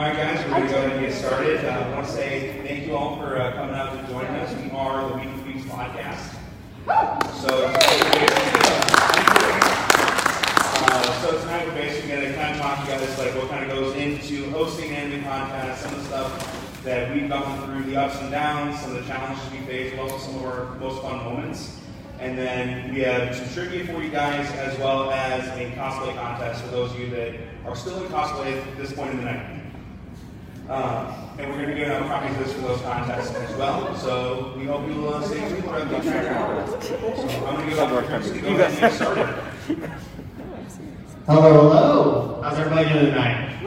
All right, guys, we're going to go ahead and get started. Uh, I want to say thank you all for uh, coming out and joining us. We are the Weekly Weebs podcast. So, uh, so tonight we're basically going to kind of talk to you guys like what kind of goes into hosting anime podcast, some of the stuff that we've gone through, the ups and downs, some of the challenges we face, but also some of our most fun moments. And then we have some trivia for you guys, as well as a cosplay contest for those of you that are still in cosplay at this point in the night. Uh, and we're going to get out copies of this for those contests as well. So we hope you'll uh, stay tuned for the track So I'm going to give up to go ahead and get started. Hello, hello. How's everybody doing tonight?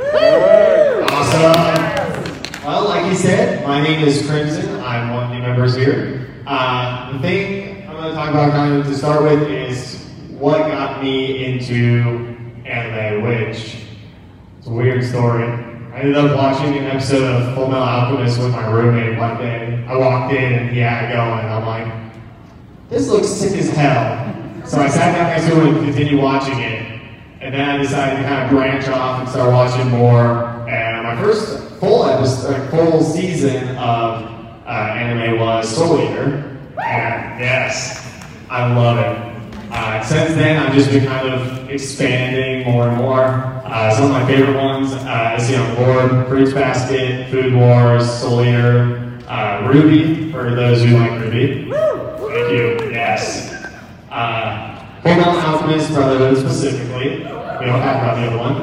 Awesome. Well, like he said, my name is Crimson. I'm one of the members here. Uh, the thing I'm going to talk about kind of to start with is what got me into anime, which it's a weird story. I ended up watching an episode of Full Metal Alchemist with my roommate one day. I walked in and he had it going, and I'm like, this looks sick as hell. So I sat down next to him and continued watching it. And then I decided to kind of branch off and start watching more. And my first full episode, full season of uh, anime was Soul Eater. And yes, I love it. Uh, since then, I've just been kind of expanding more and more. Uh, some of my favorite ones, uh, I see on board, Fruits Basket, Food Wars, Soul Eater, uh, RWBY, for those who like RWBY. Thank you, yes. Uh, Metal Alchemist Brotherhood specifically. We don't have about the other one.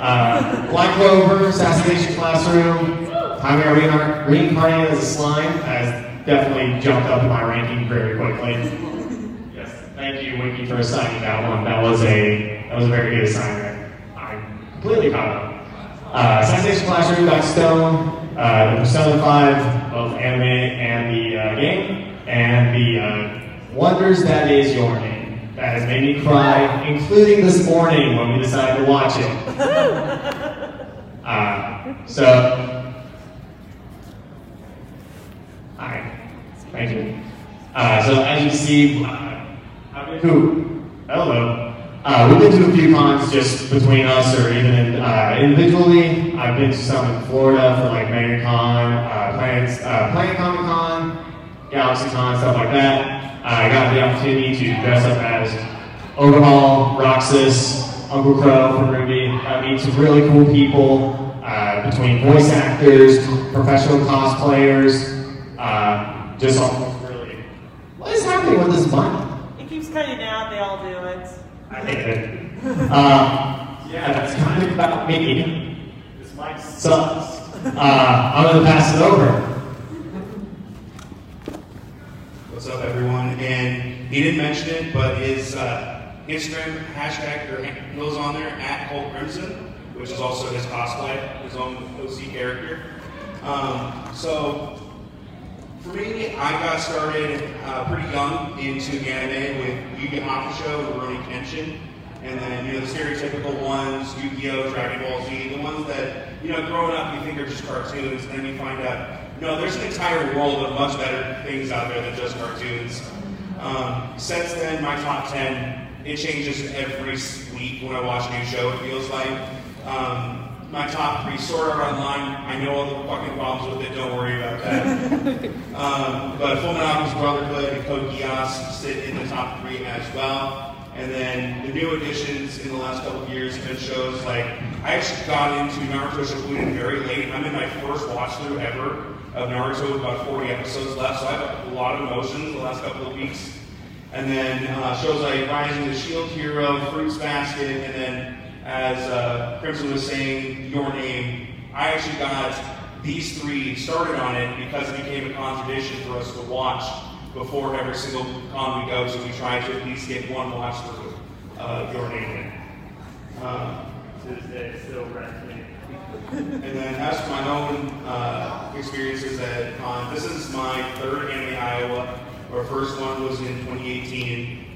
Uh, Black Clover, Assassination Classroom, Reincar- Reincarnated as a Slime has definitely jumped up in my ranking very quickly. Thank you, Wiki, for assigning that one. That was a that was a very good assignment. I'm completely caught up. Uh, Assassination Classroom, Dr. Stone, uh, the Persona 5 of anime and the uh, game, and the uh, Wonders That Is Your Name. That has made me cry, including this morning when we decided to watch it. Uh, so, hi, thank you. Uh, so as you see, I've been to, hello. Uh, we've been to a few cons just between us or even uh, individually. I've been to some in Florida for like MegaCon, uh, Planet, uh, Planet Comic Con, GalaxyCon, stuff like that. Uh, I got the opportunity to dress up as Overhaul, Roxas, Uncle Qrow from RWBY. I meet some really cool people uh, between voice actors, professional cosplayers, uh, just all really. What is happening with this button? It keeps cutting out, they all do it. I hate it. Uh, yeah, that's kind of about me. This mic sucks. Uh, I'm gonna pass it over. What's up, everyone? And he didn't mention it, but his uh, Instagram hashtag or handles on there at Cold Crimson, which is also his cosplay, his own OC character. Um, so for me, I got started uh, pretty young into anime with Yu Yu Hakusho and Rurouni Kenshin, and then you know the stereotypical ones, Yu-Gi-Oh, Dragon Ball Z, the ones that you know growing up you think are just cartoons, and then you find out no, there's an entire world of much better things out there than just cartoons. Um, since then, my top ten it changes every week when I watch a new show. It feels like. Um, my top three Sword Art Online. I know all the fucking problems with it. Don't worry about that. um, but Full Alchemist Brotherhood and Code Geass sit in the top three as well. And then the new additions in the last couple of years have been shows like I actually got into Naruto Shippuden very late. I'm in my first watch through ever of Naruto with about 40 episodes left, so I have a lot of emotions the last couple of weeks. And then uh, shows like Rising the Shield Hero, Fruits Basket, and then as uh, Crimson was saying, Your Name, I actually got these three started on it because it became a contradiction for us to watch before every single con we go, so we try to at least get one watch through uh, Your Name in. Um, to this day, still. And then as for my own uh, experiences at con, this is my third Anime Iowa. Our first one was in 2018.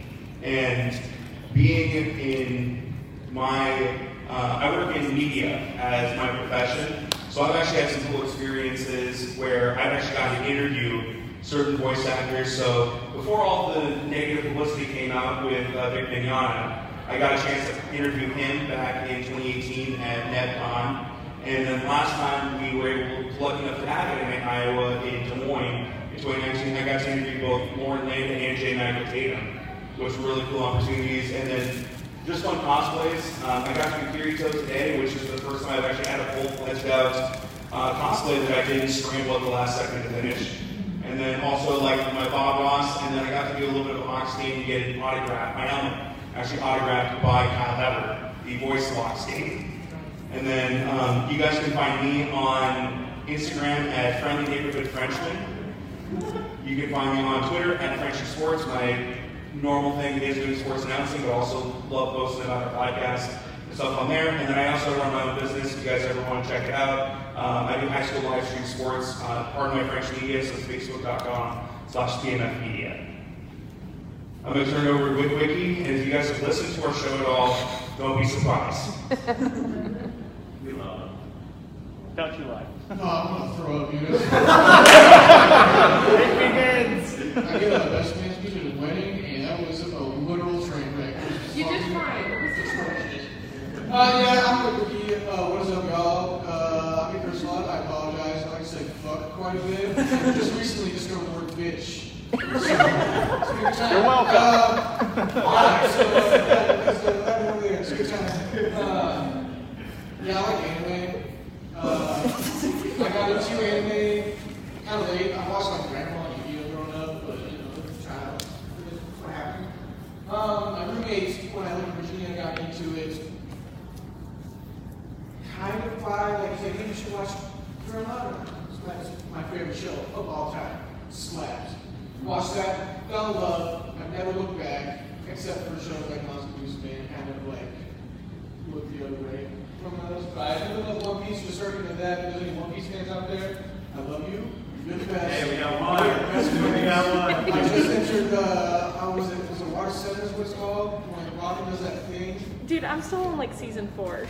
And being in my, uh, I work in media as my profession. So I've actually had some cool experiences where I've actually gotten to interview certain voice actors. So before all the negative publicity came out with uh, Vic Mignogna, I got a chance to interview him back in 2018 at NetCon. And then last time we were able, to lucky enough to have him in Iowa in Des Moines in 2019, I got to interview both Lauren Landa and J. Michael Tatum, which were really cool opportunities. And then just fun cosplays. Um, I got to do Kirito today, which is the first time I've actually had a full-fledged out uh, cosplay that I didn't scramble at the last second to finish. And then also like my Bob Ross, and then I got to do a little bit of Oxtein and get an autograph, my helmet, actually autographed by Kyle Hebert, the voice of Oxtein. And then um, you guys can find me on Instagram at Friendly Neighborhood Frenchman. You can find me on Twitter at Frenchy Sports. My normal thing is doing sports announcing, but also love posting about our podcast and stuff on there. And then I also run my own business. If you guys ever want to check it out, um, I do high school live stream sports. Uh, pardon my French media, so it's facebook.com slash TMF media. I'm going to turn it over to WickWiki, and if you guys have listened to our show at all, don't be surprised. we love it. Don't you lie. No, I'm gonna throw up, you know. It begins. I get a best man speech at a wedding, and that was a literal train wreck. It was You just fucking tried. atrocious. Uh, yeah, I'm a rookie. Uh, what is up, y'all? Uh, I'm curse a. I apologize. I like to say fuck quite a bit. just recently discovered the word bitch. So, it's a good time. You're welcome. Uh, alright, so uh, that, that's the, that one there. It's a good time. Uh, yeah, I like anime. Uh, I got into anime kind of late. I watched like grandma and Yu-Gi-Oh growing up, but you know, child, what happened. Um, my roommate, when I lived in Virginia, got into it kind of by like, hey, you should watch Carolina. That's my favorite show of all time. Slaps. Watched that, fell in love. I've never looked back, except for shows like Monster Goose Man, kind of like look the other way from those. But I do love One Piece, just circling to that. If there's any One Piece fans out there, I love you. You're the best. Hey, we got one. You're the best We got one. I just entered the, how was it, was it Water Seven is what it's called? When Robin does that thing. Dude, I'm still on like season four.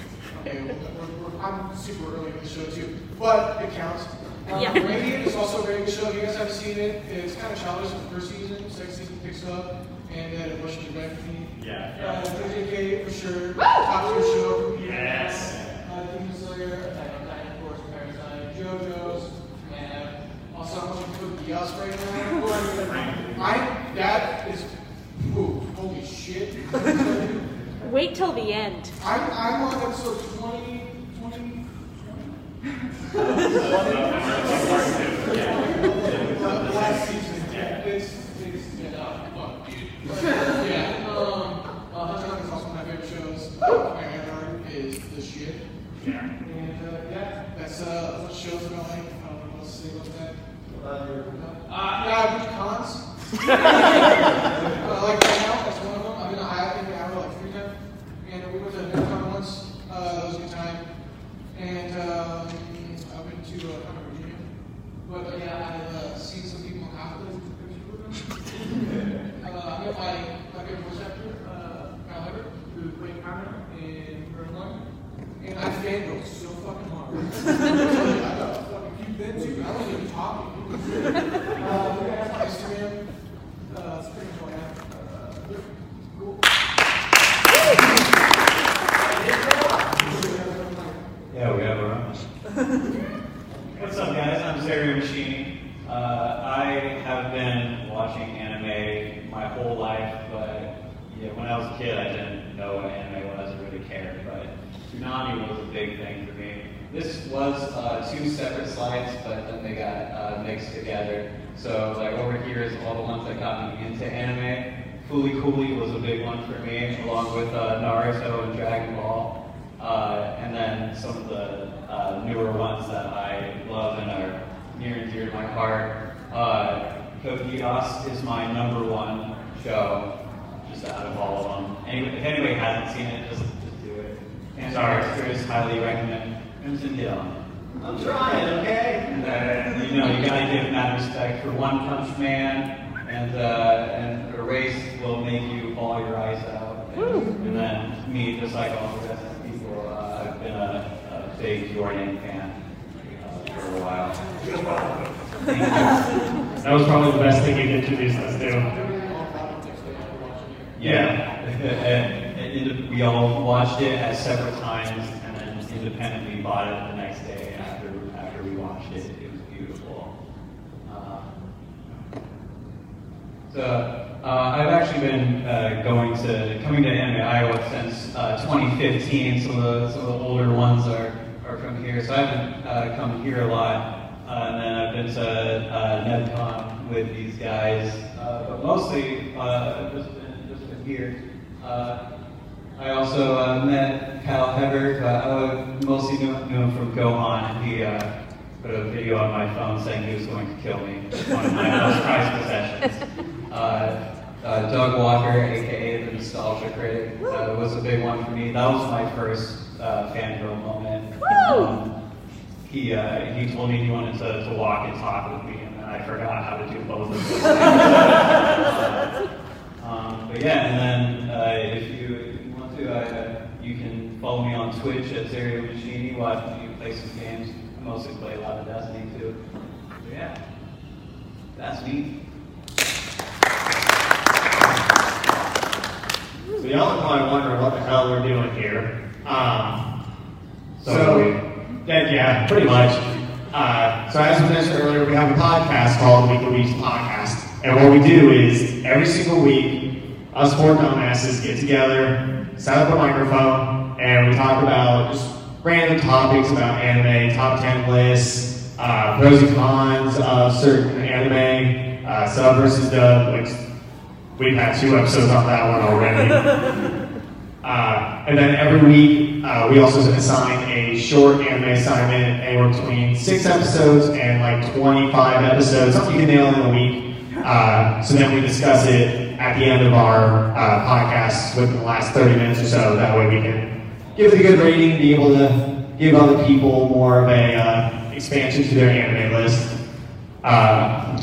Okay, we're, we're, we're, I'm super early in the show too, but it counts. Um, Yeah. Radiant is also a very good show. If you guys haven't seen it, it's kind of childish in the first season. Second season picks up, and then it rushes back to me. Yeah. Uh, JJK for sure. Top tier show. Yes. Uh, Demon Slayer, Attack on Titan, of course, Parasyte, JoJo's, and also I'm watching Code Geass right now. I that is, ooh, holy shit. Wait till the end. I'm, I'm on episode 20, 20, Uh, last season. It's, it's, yeah, fuck, dude. yeah, um, uh, Hunter Hunter is also one of my favorite shows. My Art is the shit. Yeah. And, uh, yeah, that's, uh, what shows are going. I don't know what to say about that. Uh, yeah, I cons. uh, like right now, that's one of them. I've been to I think I like three times. And we went to NetCon once. Uh, that was a good time. And um, I've been to uh, kind of Virginia. But uh, yeah, I've uh, seen some people in hospitals with pictures with them. uh, I met my, my favorite voice actor, uh, Kyle Hebert, who played Kamina in Burn One. And I fangirled so fucking hard. I got fucking cute then too. I wasn't even talking. uh, we're gonna have my Instagram. Uh, that's pretty much all I have. Uh, cool. Yeah, we have our own. What's up, guys? I'm Zary Machine. Uh, I have been watching anime my whole life, but yeah, when I was a kid, I didn't know what anime was or really cared. But Toonami was a big thing for me. This was uh, two separate slides, but then they got uh, mixed together. So, like over here is all the ones that got me into anime. Fooly Cooly was a big one for me, along with uh, Naruto and Dragon Ball. Uh, and then some of the uh, newer ones that I love and are near and dear to my heart. Uh, is my number one show, just out of all of them. Any, if anybody hasn't seen it, just, just do it. And Naruto is highly recommend. Crimson, get on. I'm trying, okay? And, uh, you know, you gotta give mad respect for One Punch Man, and uh, and Erase will make you bawl your eyes out. And, and then me, just like all the rest of the people, uh, I've been a, a big Jordan fan uh, for a while. That was probably the best thing you introduced us to. Yeah, and, and we all watched it at separate times, and then independently bought it the next day after after we watched it. It was beautiful. Uh, uh, I've actually been uh, going to coming to Anime Iowa since uh, 2015. Some of the some of the older ones are are from here, so I haven't uh, come here a lot. Uh, and then I've been to uh, with these guys, uh, but mostly just been just been here. I also met Kyle Hebert. I mostly knew, knew him from Gohan, he put a video on my phone saying he was going to kill me. One of my most prized possessions. Uh, uh, Doug Walker, aka the Nostalgia Critic, uh, was a big one for me. That was my first uh, fangirl moment. Um, he, uh, he told me he wanted to, to walk and talk with me, and I forgot how to do both of those. um, but yeah, and then uh, if, you, if you want to, uh, you can follow me on Twitch at Zerio Machini, watch me play some games. I mostly play a lot of Destiny too. So yeah, that's me. So y'all are probably wondering what the hell we're doing here. Um, so, yeah, yeah, pretty much. Uh, so as we mentioned earlier, we have a podcast called Weekly Weebs Podcast. And what we do is every single week, us four dumbasses get together, set up a microphone, and we talk about just random topics about anime, top 10 lists, uh, pros and cons of certain anime, uh, sub versus dub, which We've had two episodes on that one already. uh, and then every week, uh, we also assign a short anime assignment, anywhere between six episodes and like 25 episodes, something you can nail in a week. Uh, so then we discuss it at the end of our uh, podcast within the last 30 minutes or so. That way we can give it a good rating, be able to give other people more of a uh, expansion to their anime list. Uh,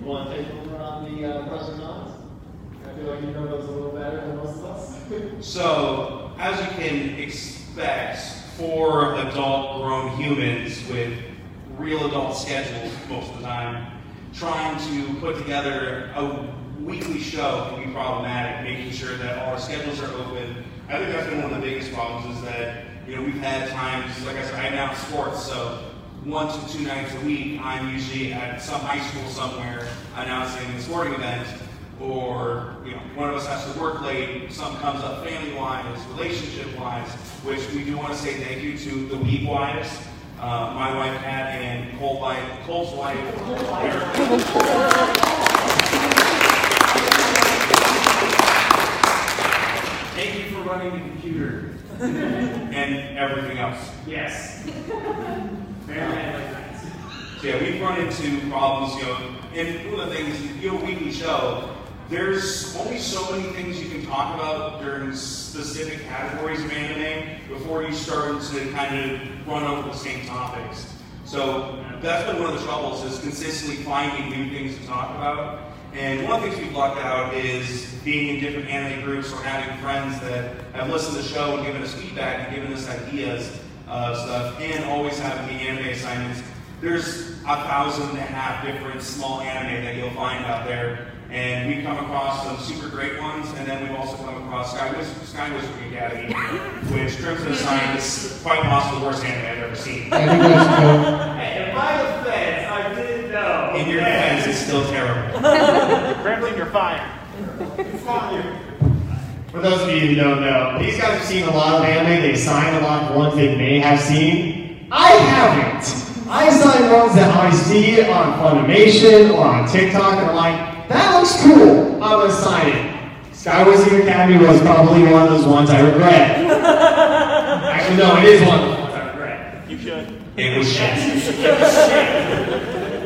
you want to take over on the uh, pros and cons? I feel like you know those a little better than most of us. So, as you can expect, for adult grown humans with real adult schedules most of the time, trying to put together a weekly show can be problematic, making sure that all our schedules are open. I think that's been one of the biggest problems is that, you know, we've had times, like I said, I announce sports, so one to two nights a week, I'm usually at some high school somewhere announcing a sporting event, or you know, one of us has to work late, some comes up family-wise, relationship-wise, which we do want to say thank you to the Weeb wives, uh, my wife Pat and Cole wife, Cole's wife, Thank you for running the computer and everything else. Yes. So yeah, we've run into problems, you know, and one of the things, you know, weekly show, there's only so many things you can talk about during specific categories of anime before you start to kind of run over the same topics. So that's been one of the troubles is consistently finding new things to talk about. And one of the things we've lucked out is being in different anime groups or having friends that have listened to the show and given us feedback and given us ideas of stuff, and always having the anime assignments. There's a thousand and a half different small anime that you'll find out there, and we've come across some super great ones, and then we've also come across Sky, Wiz- Sky Wizardry Academy, which Crimson Assign is quite possibly the worst anime I've ever seen. I think that's cool. Hey, in my defense, I didn't know. In your defense, it's still terrible. Crimson, you're fired. For those of you who don't know, these guys have seen a lot of anime. They assign a lot of ones they may have seen. I haven't. I assign ones that I see on Funimation or on TikTok, and I'm like, that cool. I'm gonna assign it. Sky Academy was probably one of those ones I regret. Actually, no, it is one of the ones I regret. You should. It was shit.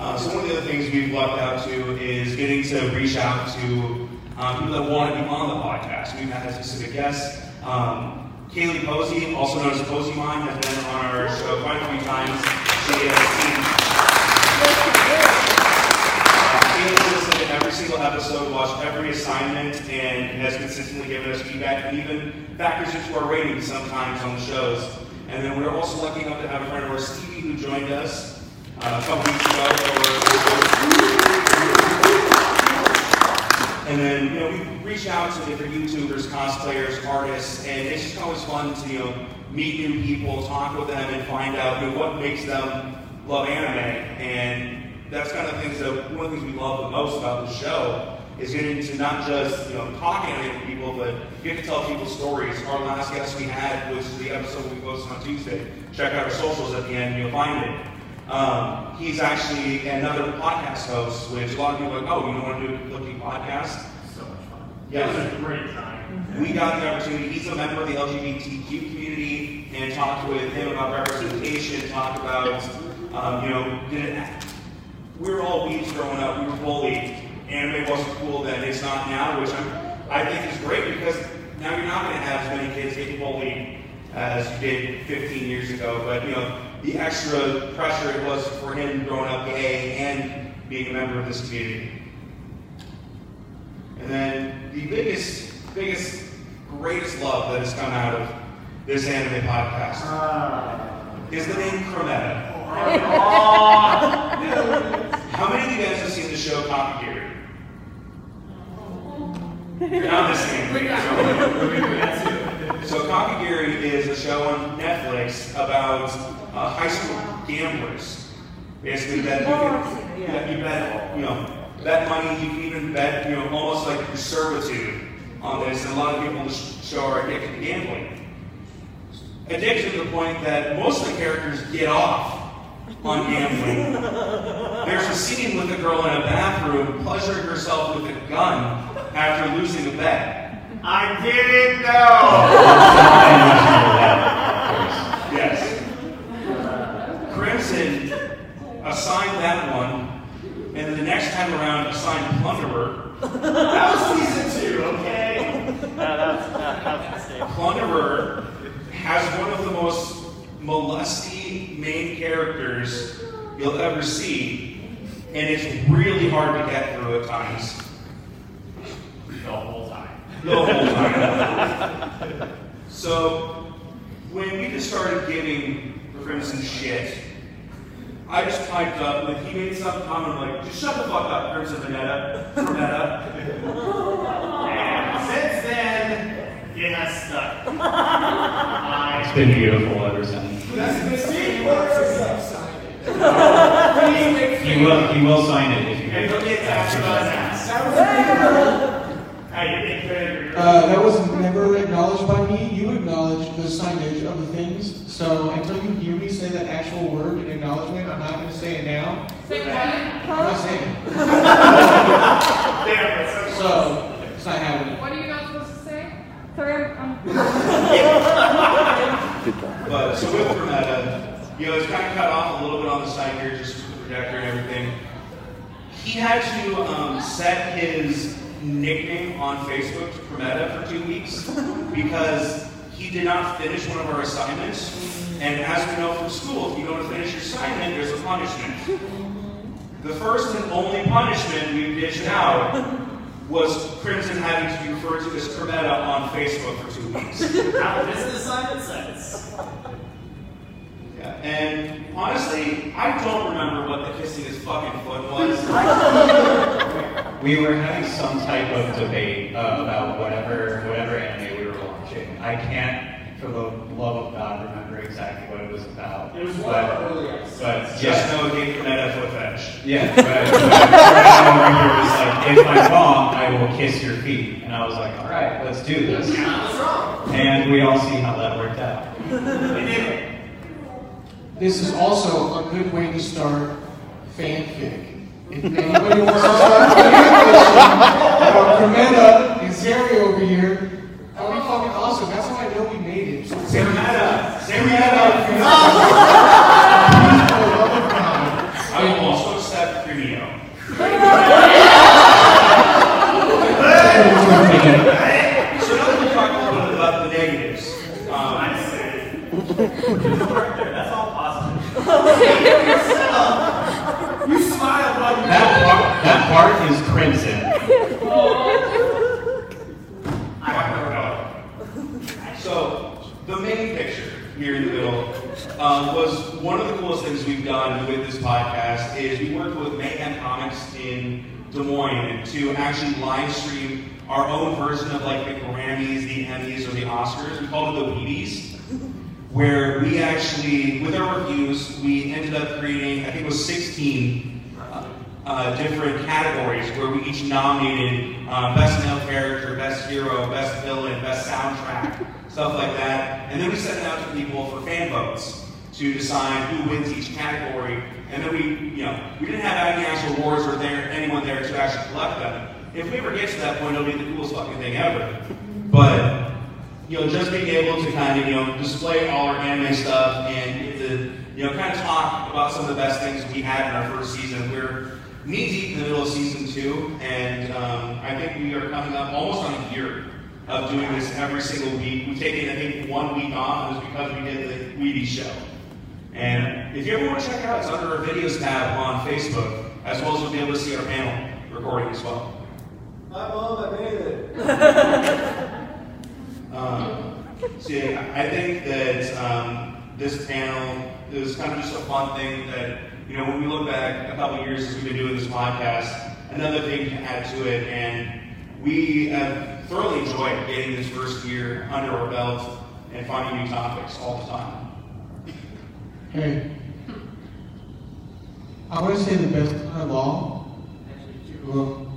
Uh, so one of the other things we've lucked out to is getting to reach out to um, people that want to be on the podcast. We've had a specific guests. Um, Kaylee Posey, also known as Posey Mine, has been on our show quite a few times. She has seen. Uh, Kaylee listened to every single episode, watched every assignment, and has consistently given us feedback and even factors into our ratings sometimes on the shows. And then we're also lucky enough to have a friend of ours, Stevie, who joined us uh, a couple weeks ago. And then, you know, we reached out to different YouTubers, cosplayers, artists, and it's just always fun to, you know, meet new people, talk with them, and find out, you know, what makes them love anime. And that's kind of things that one of the things we love the most about the show is getting to not just, you know, talk to people, but get to tell people stories. Our last guest we had was the episode we posted on Tuesday. Check out our socials at the end, you'll find it. Um, he's actually another podcast host, which a lot of people are like, oh, you don't want to do a Clicky podcast? So much fun. Yeah. It was a great time. We got the opportunity, he's a member of the LGBTQ community, and talked with him about representation, talked about, um, you know, did it, we were all weeds growing up, we were bullied. Anime wasn't cool then, it's not now, which I'm, I think is great because now you're not going to have as many kids getting bullied as you did 15 years ago. But, you know, the extra pressure it was for him growing up gay and being a member of this community. And then the biggest, biggest, greatest love that has come out of this anime podcast ah. is the name Cremetta. How oh, many of you guys have seen the show Kakegurui? You're not. So Kakegurui is a show on Netflix about uh, high school gamblers. Basically, that you can, yeah, you bet, you know, bet money. You can even bet, you know, almost like your servitude on this. And a lot of people in the show are addicted to gambling. Addicted to the point that most of the characters get off on gambling. There's a scene with a girl in a bathroom pleasuring herself with a gun after losing a bet. I didn't know. Yes. Crimson assigned that one, and then the next time around assigned Plunderer. That was season two, okay? No, that was, that, that was. Plunderer has one of the most molesty main characters you'll ever see, and it's really hard to get through at times. The whole time. the whole time. so, when we just started giving Crimson shit, I just piped up, like, he made some comment like, just shut the fuck up, Crimson Vanetta, Vanetta. And since it has stuck. It's I, been beautiful ever since. That's the mistake. Signed it. He will, he will sign it if you and he'll get after us ass. That was Hey, you think better. Uh, that was never acknowledged by me. You acknowledge the signage of the things. So until you hear me say that actual word in acknowledgement, I'm not going to say it now. Say I'm not saying it. Damn, it's so So it's not happening. What are you not supposed to say? Sorry, I'm, But, so with Cremetta, you know, it's kind of cut off a little bit on the side here, just with the projector and everything. He had to um, set his nickname on Facebook to Prometa for two weeks because he did not finish one of our assignments. And as we know from school, if you don't finish your assignment, there's a punishment. The first and only punishment we dished out was Crimson having to be referred to as Cremetta on Facebook for two weeks. How this is assignment sentence. Yeah, and honestly, I don't remember what the kissing his fucking foot was. We were having some type of debate uh, about whatever whatever anime we were watching. I can't, for the love of God, remember exactly what it was about. It was one but, of our early episodes. but Just yeah, know it gave Meta foot fetish. yeah. But, but what I remember was like, if I'm wrong, I will kiss your feet. And I was like, all right, let's do this. I was wrong. And we all see how that worked out. We did it. This is also a good way to start fanfic. If anybody wants to start fanfiction about Cremetta and Zeri over here, that would be fucking awesome. That's how I know we made it. So Zerimetta! Zerimetta! For the love of God. I will also accept Premio. So now that we talked a little bit about the negatives, um, right. That's all positive. You smile while you That part, that part is crimson. So, the main picture here in the middle um, was one of the coolest things we've done with this podcast is we worked with Mayhem Comics in Des Moines to actually live stream our own version of like the Grammys, the Emmys, or the Oscars. We called it the Weebies, where we actually, with our reviews, we ended up creating, I think it was 16 uh, different categories where we each nominated uh, best male character, best hero, best villain, best soundtrack, stuff like that. And then we sent it out to people for fan votes to decide who wins each category. And then we, you know, we didn't have any actual awards or there anyone there to actually collect them. If we ever get to that point, it'll be the coolest fucking thing ever. But you know, just being able to kind of, you know, display all our anime stuff and to, you know, kind of talk about some of the best things we had in our first season. We're knee deep in the middle of season two, and um, I think we are coming up almost on a year of doing this every single week. We've taken, I think, one week off, and it was because we did the Weedy show. And if you ever want to check it out, it's under our videos tab on Facebook, as well as you'll be able to see our panel recording as well. Hi, Mom, I made it. Um, so yeah, I think that um, this panel is kind of just a fun thing that, you know, when we look back a couple years since we've been doing this podcast, another thing to add to it, and we have thoroughly enjoyed getting this first year under our belt and finding new topics all the time. Hey, I want to say the best of all to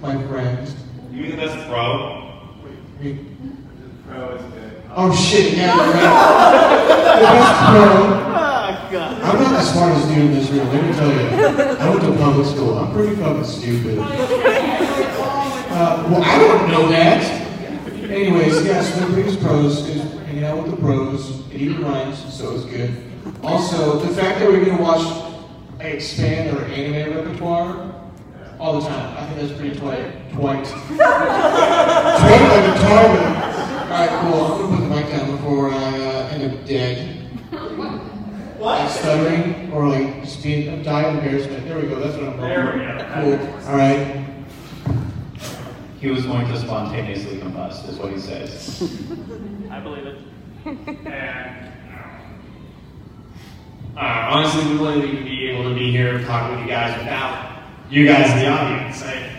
my friends. You mean the best pro? Me. Pro is good. Oh shit, yeah, you're right. The best pro. Oh, God. I'm not the smartest dude in this room, let me tell you. I went to public school. I'm pretty fucking stupid. Uh, well, I don't know that. Anyways, yes, the biggest pros is hanging out with the pros. It even rhymes, so it's good. Also, the fact that we're gonna watch expand our anime repertoire all the time. I think that's pretty twite. Twite. twite like a target. Alright, cool. I'm gonna put the mic down before I uh, end up dead. What? Stuttering or like just being die of embarrassment. There we go. That's what I'm going There we go. Cool. All right. He was going to spontaneously combust, is what he says. I believe it. And Uh, honestly, we wouldn't even be able to be here and talk with you guys without you guys in the audience. It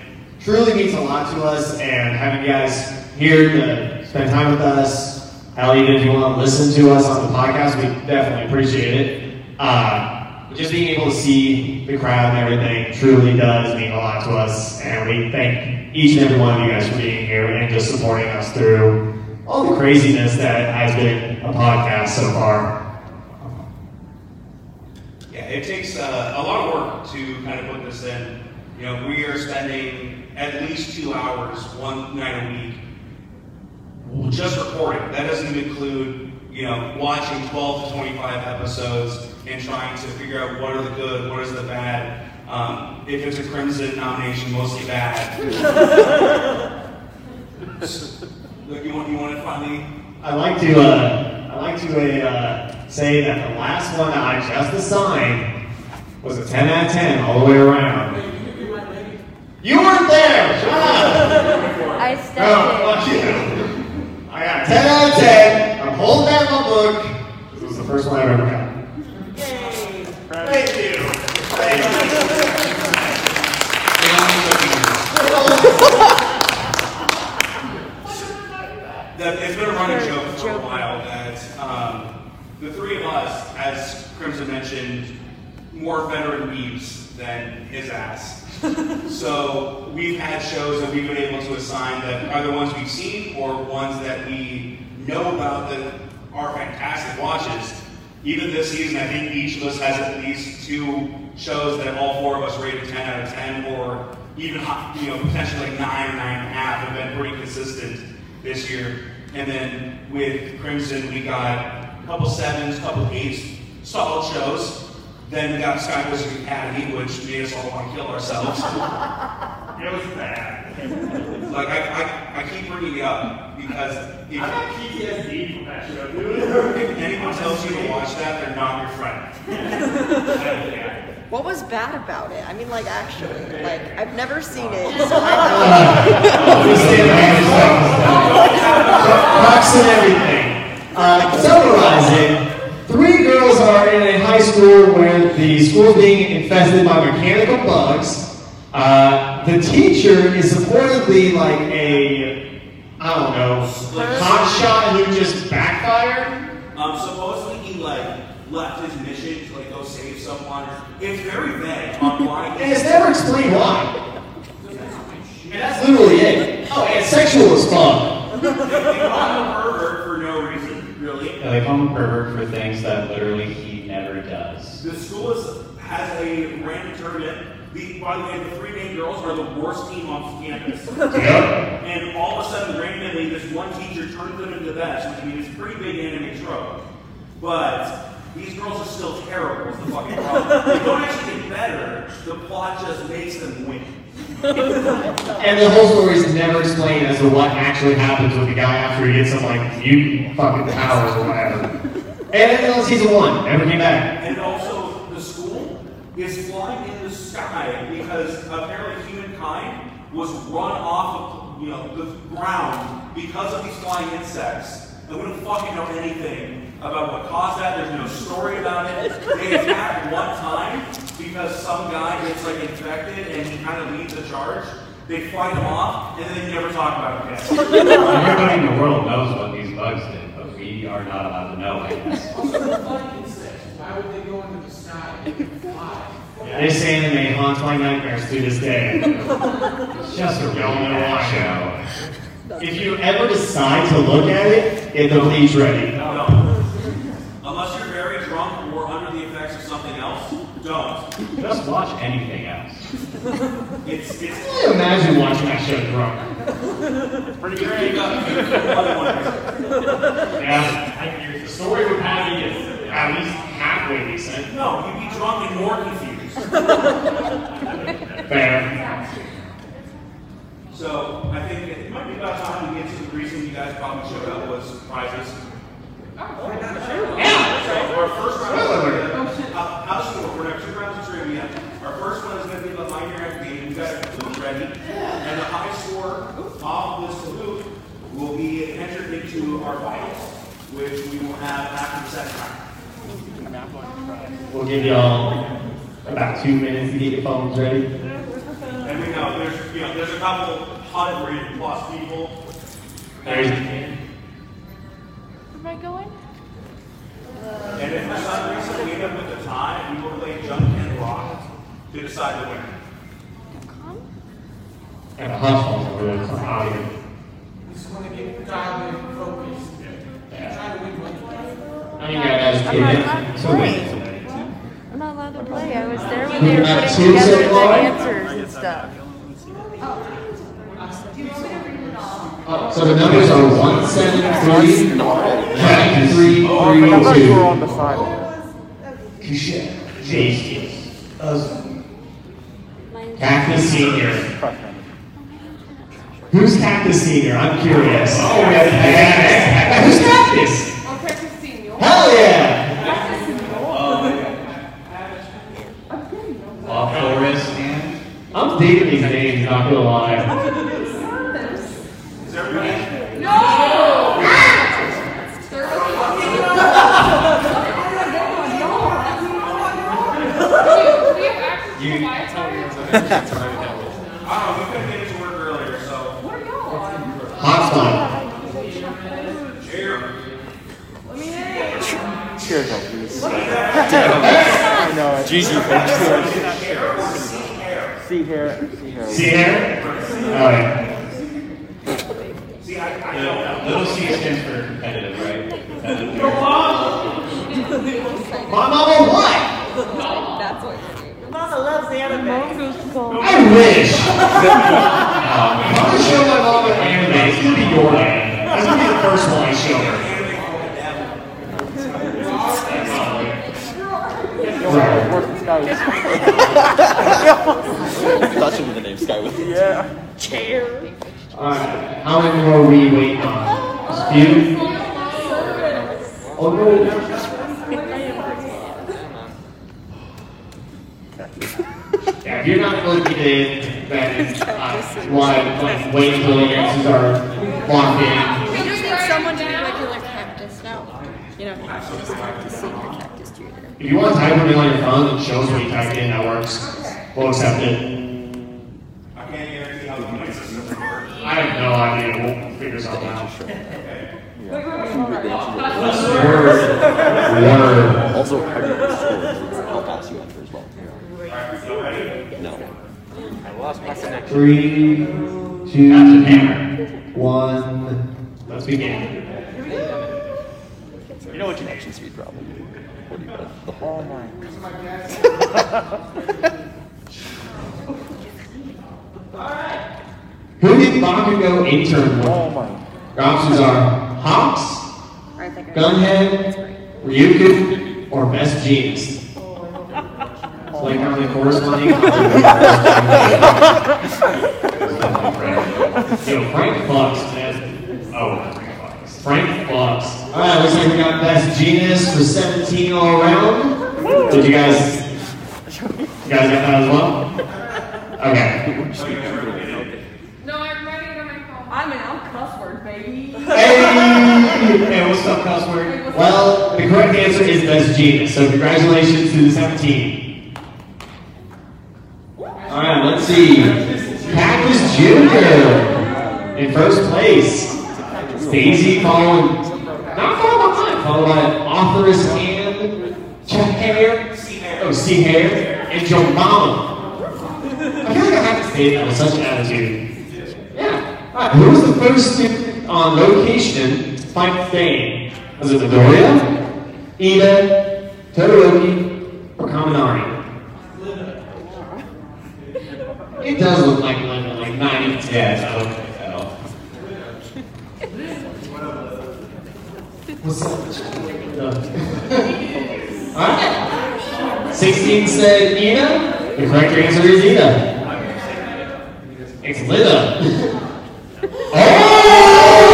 truly means a lot to us, and having you guys here to spend time with us, hell, even if you want to listen to us on the podcast, we definitely appreciate it. Uh, just being able to see the crowd and everything truly does mean a lot to us, and we thank each and every one of you guys for being here and just supporting us through all the craziness that has been a podcast so far. Yeah, it takes uh, a lot of work to kind of put this in. You know, we are spending at least two hours one night a week just recording. That doesn't even include, you know, watching 12 to 25 episodes and trying to figure out what are the good, what is the bad. Um, if it's a Crimson nomination, mostly bad. Look, you want you want to finally I like to uh, I like to uh, say that the last one that I just assigned was a 10 out of 10 all the way around. You weren't there. Shut up. I stepped Oh, fuck you. I got 10 out of 10. I'm holding down my book. This was the first one I've ever got. Yay. Thank you. Thank you. it's been a running joke for a while that um, the three of us, as Crimson mentioned, more veteran weebs than his ass. so we've had shows that we've been able to assign that are the ones we've seen or ones that we know about that are fantastic watches. Even this season, I think each of us has at least two shows that all four of us rated 10 out of 10 or even you know potentially like 9 or 9 and a half have been pretty consistent this year. And then with Crimson, we got a couple sevens, a couple eights, solid shows. Then we got Sky Wizard Academy, which made us all want to kill ourselves. it was bad. Like I, I, I keep bringing it up because if, I got PTSD from that show, dude. if anyone tells you to watch that, they're not your friend. What was bad about it? I mean, like, actually, like, I've never seen it, so I Rocks and everything. Uh, summarizing, three girls are in a high school where the school's being infested by mechanical bugs. Uh, the teacher is supposedly like a, I don't know, hot shot who just backfired. Um, supposedly he like left his mission to like go save someone. It's very vague on why. And it's never explained why. And that's literally it. Oh, and sexual as fuck. They call him a pervert for no reason, really. Yeah, they call him pervert for things that literally he never does. The school is, has a random tournament. The, by the way, the three main girls are the worst team on campus. And all of a sudden, randomly, this one teacher turns them into the best, which I mean is a pretty big anime trope. But these girls are still terrible, is the fucking problem. they don't actually get better, the plot just makes them win. And the whole story is never explained as to what actually happens with the guy after he gets some like mutant fucking powers or whatever. And then on season one, never came back. And also, the school is flying in the sky because apparently humankind was run off of you know the ground because of these flying insects. We don't fucking know anything about what caused that. There's no story about it. They attack one time because some guy gets like infected and he kind of leads the charge. They fight him off and then they never talk about it again. Everybody in the world knows what these bugs did, but we are not allowed to know, I guess. Also, they're insects. Why would they go into the sky and fly? This anime haunts my nightmares to this day. It's just a really Don't know bad show. If you ever decide to look at it, get the bleach ready. No. Unless you're very drunk or under the effects of something else, don't. Just watch anything else. It's it's Can you imagine watching that show drunk? pretty great. Other one. Yeah, I- the story would have you at least halfway decent. No, you'd be drunk and more confused. Fair. So I think it might be about time to get to the reason you guys probably showed up was prizes. Oh, yeah. So our first round is house score. We're gonna have two rounds of trivia. Our first one is going to be the Mind Your Act game. We've got a Kahoot ready, and the high score off this Kahoot will be entered into our finals, which we will have after the second round. We'll give y'all about two minutes to get your phones ready. And we know there's you know there's a couple hundred plus people. There's Am I going? And if for some reason we end up with a tie, we will play jump and rock to decide the winner. and a hush phones over there. It's audio. Just want to get dialed in, focused. Try to win money. I mean, guys, I'm not, I'm not So wait. I'm not allowed to play. I was there when they were putting together the answers and stuff. Uh, So the numbers are one seven three, nine three three two. Jesus. Cactus Senior. Who's Cactus Senior? I'm curious. Oh, yeah. Who's Cactus? Hell yeah! Law Forest and I'm digging these names, not gonna lie. Is everybody? you. I don't know, we couldn't get into work earlier, so. Hotspot. Cheer. Cheers, up, please. I know it. GG, Hair or see hair? See here, see here. See here? Alright. See, I, I don't know. Little C stands for competitive, right? Competitive. My mama what? That's what Mama loves anime. I wish. I'm gonna show my mom an anime. It's gonna be your anime. That's gonna be the first one I show her. Right. Working Skyward. That should be the name, Skyward. Yeah. Chair. Alright, how many more we waiting on? Just a few? Oh no. Yeah, if you're not looking in, then I want to like, wait until the answers are locked in. We just need someone to be regular cactus now. You know, cactus, cactus senior, cactus junior. If you want to type something on your phone and show us what you typed in, that works. We'll accept it. I can't guarantee how the point system works. I have no idea. We'll figure something out. Word. Word. Also, how do you score? I'll pass you after as well. No. I lost my connection. Three, two, one. Let's begin. You know what connection speed problem? What do you the Oh my. Who did Bakugo intern with? Oh my. Your options are Hawks, I think I Gunhead, Ryukyu, or Best Jeanist. It's like how they corresponding. Yo, Frank Fox, man. Oh, Frank Fox. Frank Fox. Alright, looks like we got Best Jeanist for 17 all around. Did you guys, you guys got that as well? Okay. No, I'm ready to my phone. I'm an out cuss word, baby. Hey! Hey, what's up, cuss word? Well, the correct answer is Best Jeanist, so congratulations to the 17. Alright, let's see. Cactus Jr. in first place. Daisy following, not far behind, followed by Authoress Hand, Chuck Hair, oh, C Hair, and Joe Mama. I feel like I have to say that with such an attitude. Yeah. Alright, who was the first student on location fight fame? Was it Midoriya, Ida, Todoroki, or Kaminari? It does look like Linda, like 90 to 10. I don't think that off. What's up? 16 said Ina. The correct answer is Ina. It's Linda. oh!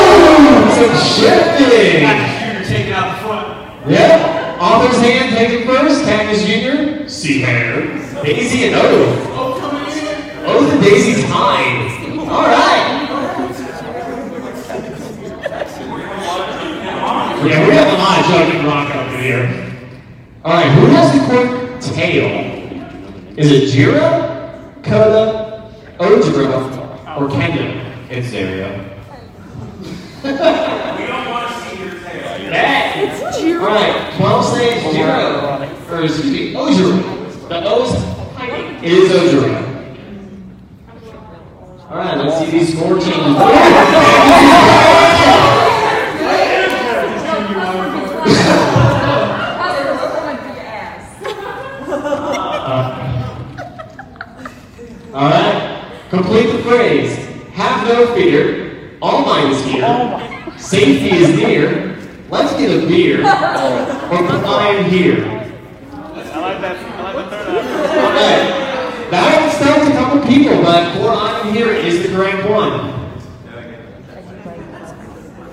Some shifting! You're taking out the front. Yep. Author's hand taken first. Cactus Jr. C hair. Daisy and O. O's and Daisy's tied. All right. Yeah, we have a lot of joking rock up here. All right, who has the quick tail? Is it Jiro, Koda, Ojiro, or Kendo? It's Zario. We don't want to see your tail. Hey! All right, 12 says Jiro. Or excuse me, Ojiro. The O's hiding. It is Ojiro. All right, let's see these score changes. All right, complete the phrase. Have no fear. All Might is here. Safety is near. Let's get a beer. Or I am here. I like that. I like the third option. Okay. That one stumped a couple people, but for I am here is the correct one.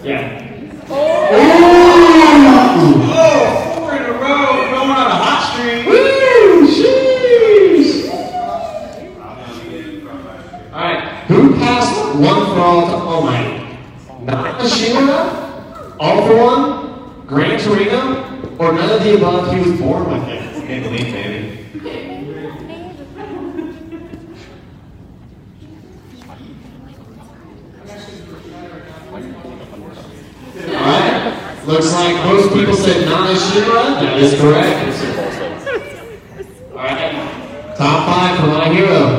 Yeah. Ooh! Oh, four in a row, going on a hot streak. Woo! Sheesh! Alright, who passed one for all to All Might? Nakashima? All for one? Gran Torino? Or none of the above, he was born it? Can't believe, baby. Alright, looks like most people said Nana Shimura. That is correct. Alright, top five for my hero.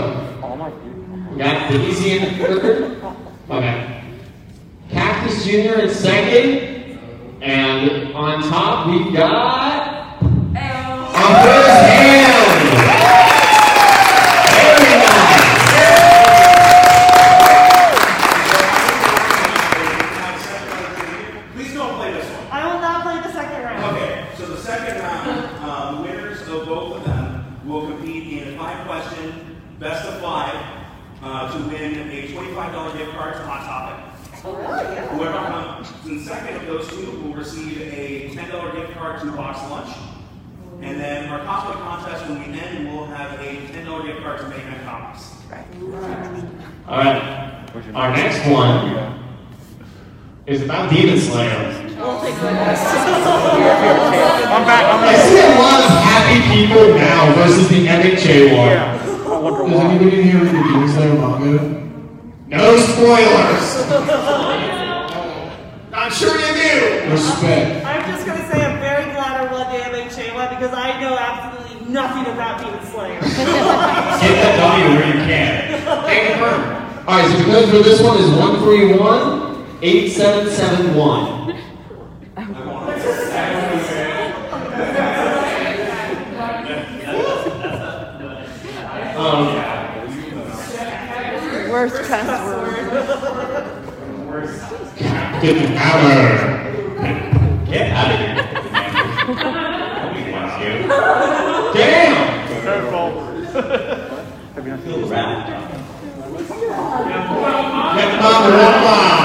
Demon Slayer. I'm back. I'm back. I see a lot of happy people now versus the epic J1. Yeah. I Does anybody here read the Demon Slayer manga? No spoilers. I'm sure you do. Respect. I'm just gonna say I'm very glad I won the MHA one because I know absolutely nothing about Demon Slayer. Get that W where you can. Thank you. All right, so the code for this one is one three one. 8771. um, Worst password. Captain Hammer. Get out of here. Damn! Careful. Have you not seen the round? Get the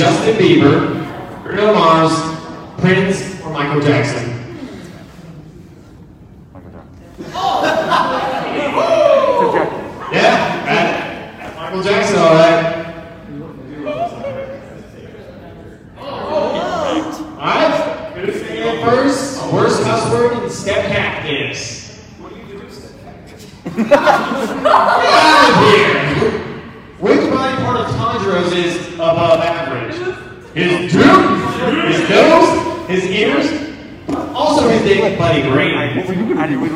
Justin Bieber, Bruno Mars, Prince, or Michael Jackson? Michael Jackson. Oh. Yeah, Michael Jackson, all right. All right, good to first. Worst cuss in step. What do you do step? Hari ini.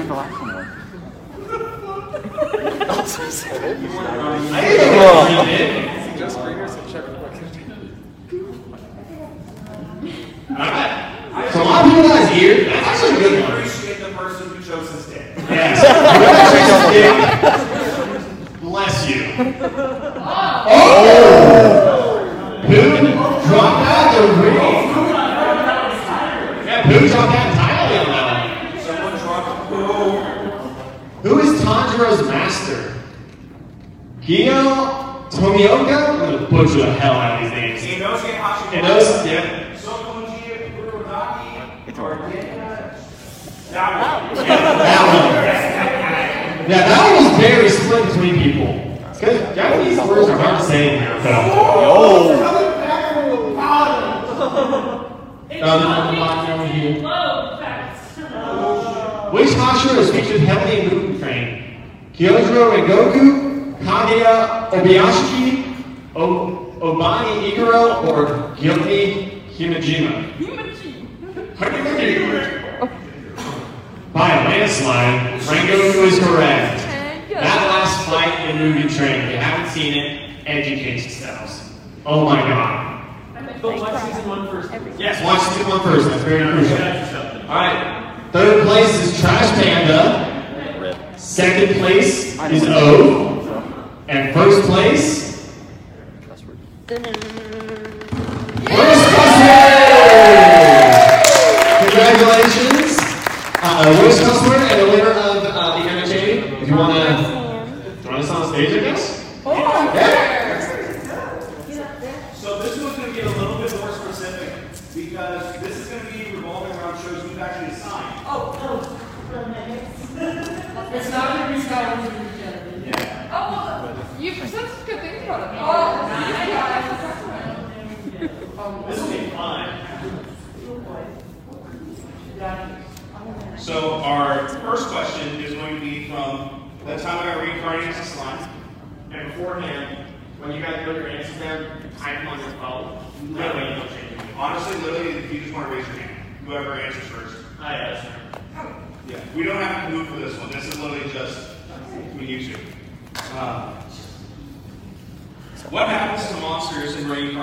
跟着。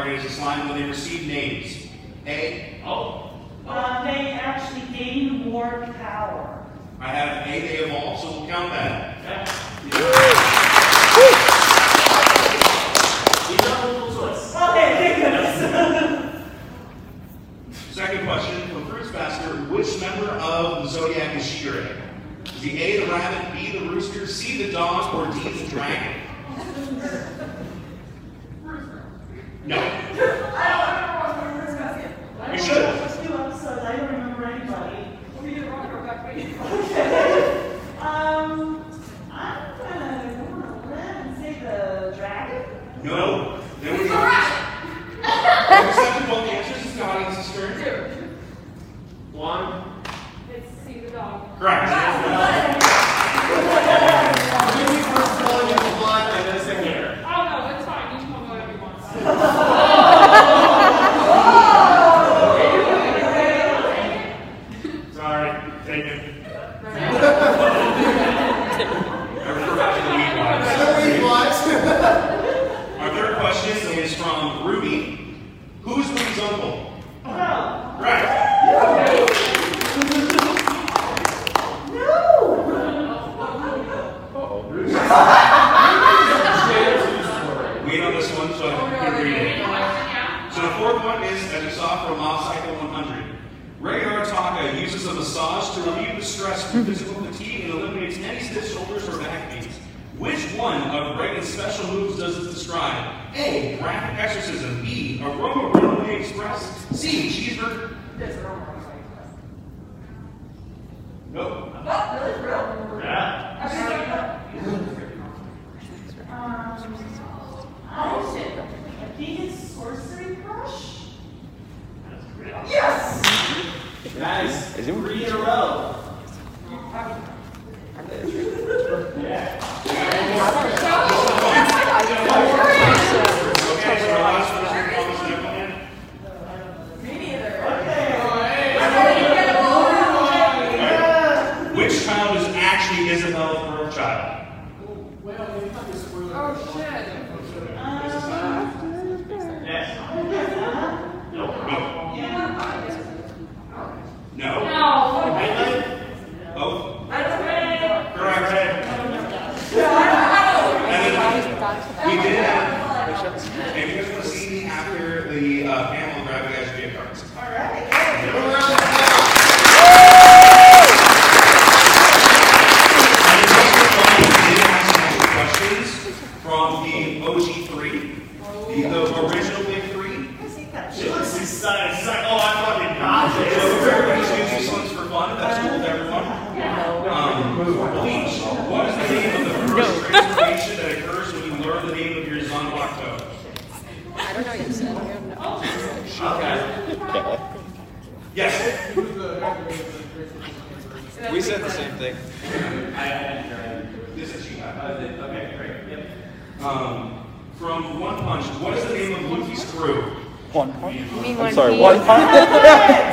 organized Islam when they receive names? A. Oh. Uh, they actually gain more power. I have A. They evolve, so we'll count that. Yeah. Yeah. Second question from Fruits Which member of the zodiac is Shire? Is he A the rabbit, B the rooster, C the dog, or D the dragon? No. Either Sorry, what?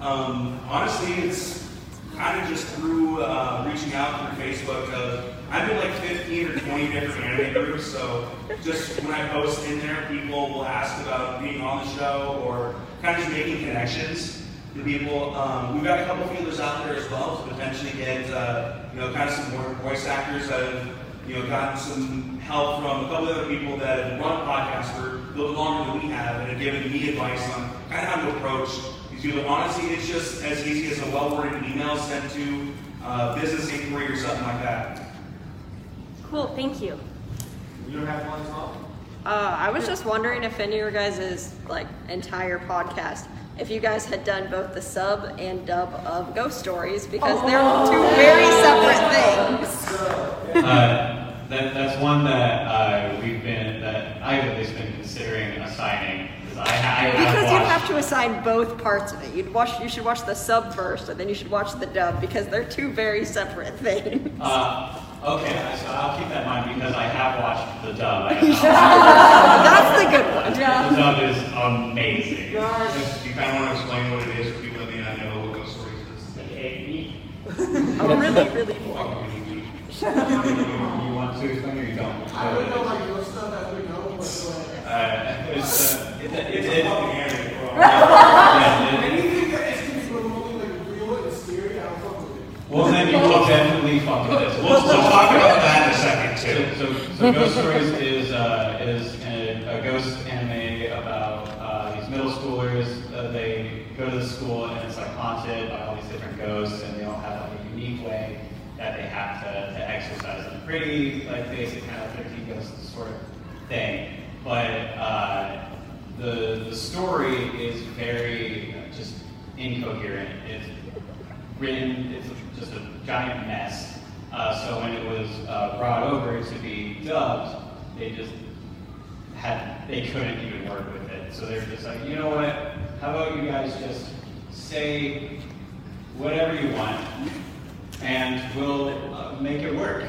Um, honestly, it's kind of just through uh, reaching out through Facebook. Uh, I'm in like 15 or 20 different anime groups, so just when I post in there, people will ask about being on the show or kind of just making connections to people. Um, we've got a couple feelers out there as well to potentially get, uh, you know, kind of some more voice actors have, you know, gotten some help from a couple other people that have run podcasts for a little longer than we have and have given me advice on kind of how to approach these people. Honestly, it's just as easy as a well-worded email sent to uh, business inquiry or something like that. Cool. Thank you. You don't have one as well? Uh, I was just wondering if any of your guys' like entire podcast, if you guys had done both the sub and dub of Ghost Stories because they're two very separate things. Uh, that, that's one that uh, we've been, that I've at least been considering assigning. 'Cause I, I have Because you'd have to assign both parts of it. You'd watch. You should watch the sub first, and then you should watch the dub because they're two very separate things. Uh, okay, so I'll keep that in mind because I have watched the dub. I have That's the good one. The dub is amazing. If you kind of want to explain what it is for people that may not know what Ghost Stories is. Oh, really, really. You want to explain or you don't? I don't know like most stuff as we go, but go ahead. Uh, it's, uh, it, it, it, it, Yeah, yeah, it- Anything that is gonna be remotely like real and scary, I don't fuck with it. well, then you will definitely fuck with this. We'll, we'll talk about that in a second too. So, so, so Ghost Stories is uh, is a, a ghost anime about uh, these middle schoolers. Uh, they go to the school and it's like haunted by all these different ghosts, and they all have like a unique way that they have to, to exercise them. Pretty like basic kind of 13 ghosts sort of thing, but uh, the the story is very uh, just incoherent. It's written, it's just a giant mess. Uh, so when it was uh, brought over to be dubbed, they just had, they couldn't even work with it. So they're just like, you know what? How about you guys just say whatever you want, and we'll uh, make it work.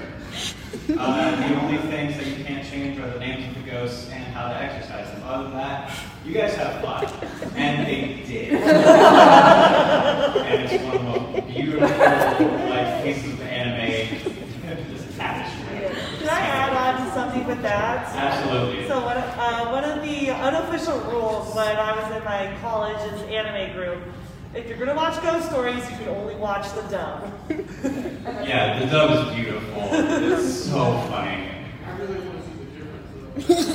Uh, the only things that you can't change are the names of the ghosts and how to exercise them. Other than that, you guys have fun. And they did. and it's one of the most beautiful like pieces of anime. Just tapestry. Can I add on to something with that? Absolutely. So one, uh, one of the unofficial rules when I was in my college's anime group, if you're gonna watch ghost stories, you can only watch the dub. Yeah, the dub is beautiful. It's so funny. I really want to see the difference.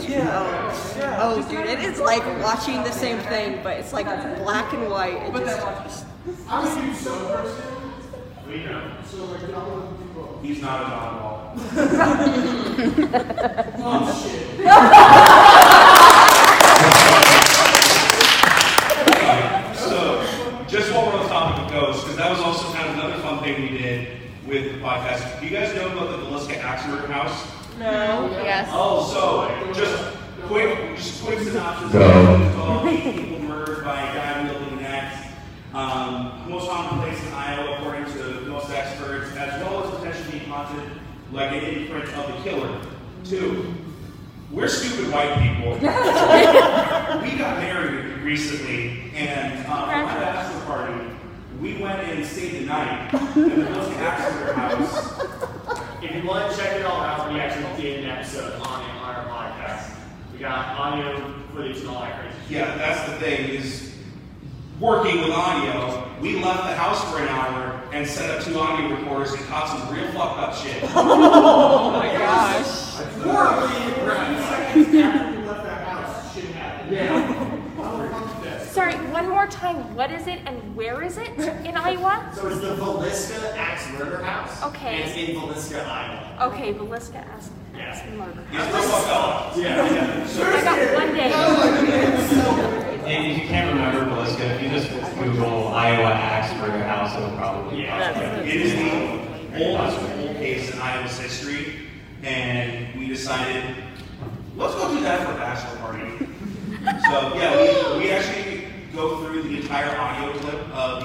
though. Yeah. Oh, yeah. Oh, dude, it is like watching the same thing, but it's like black and white. It just. I'm a huge sub person, We know. so like y'all want to do both. He's not a non-ball. Oh shit. So, just while we're on the topic of ghosts, because that was also kind of another fun thing we did with the podcast. Do you guys know about the Villisca Axe Murder House? No. Yes. Oh, so just quick, just quick synopsis. Go. Twelve people murdered by a guy wielding an axe. Um, most haunted place in Iowa, according to most experts, as well as potentially being haunted like an imprint of the killer. Two, we're stupid white people. we got married recently, and for my bachelor party, we went and stayed the night at the Villisca Axe Murder House. If you want to check it all out, we actually did an episode on it on our podcast. We got audio footage and all that crazy shit. Yeah, that's the thing is working with audio. We left the house for an hour and set up two audio recorders and caught some real fucked up shit. Oh my gosh. Horribly impressed. Seconds after we left that house, shit happened. Yeah. Sorry, one more time. What is it and where is it in Iowa? So it's the Villisca Axe Murder House. Okay. And it's in Villisca, Iowa. Okay, Villisca asked. Yeah. Murder. It's real fucked up. Yeah, yeah. I got one day. And if you can't remember Villisca, if you just Google Iowa Axe Murder House, it'll probably pop up. It is the oldest cold case in Iowa's history, and we decided, let's go do that for a bachelor party. So yeah, we, we actually go through the entire audio clip of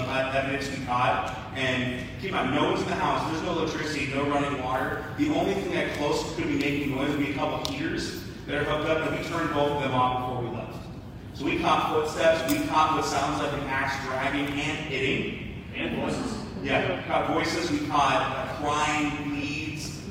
the evidence we caught, and keep in mind, no one's in the house, there's no electricity, no running water. The only thing that close could be making noise would be a couple heaters that are hooked up, and we turned both of them off before we left. So we caught footsteps, we caught what sounds like an axe dragging and hitting. And voices. Yeah, we caught voices, we caught uh, crying bleeds.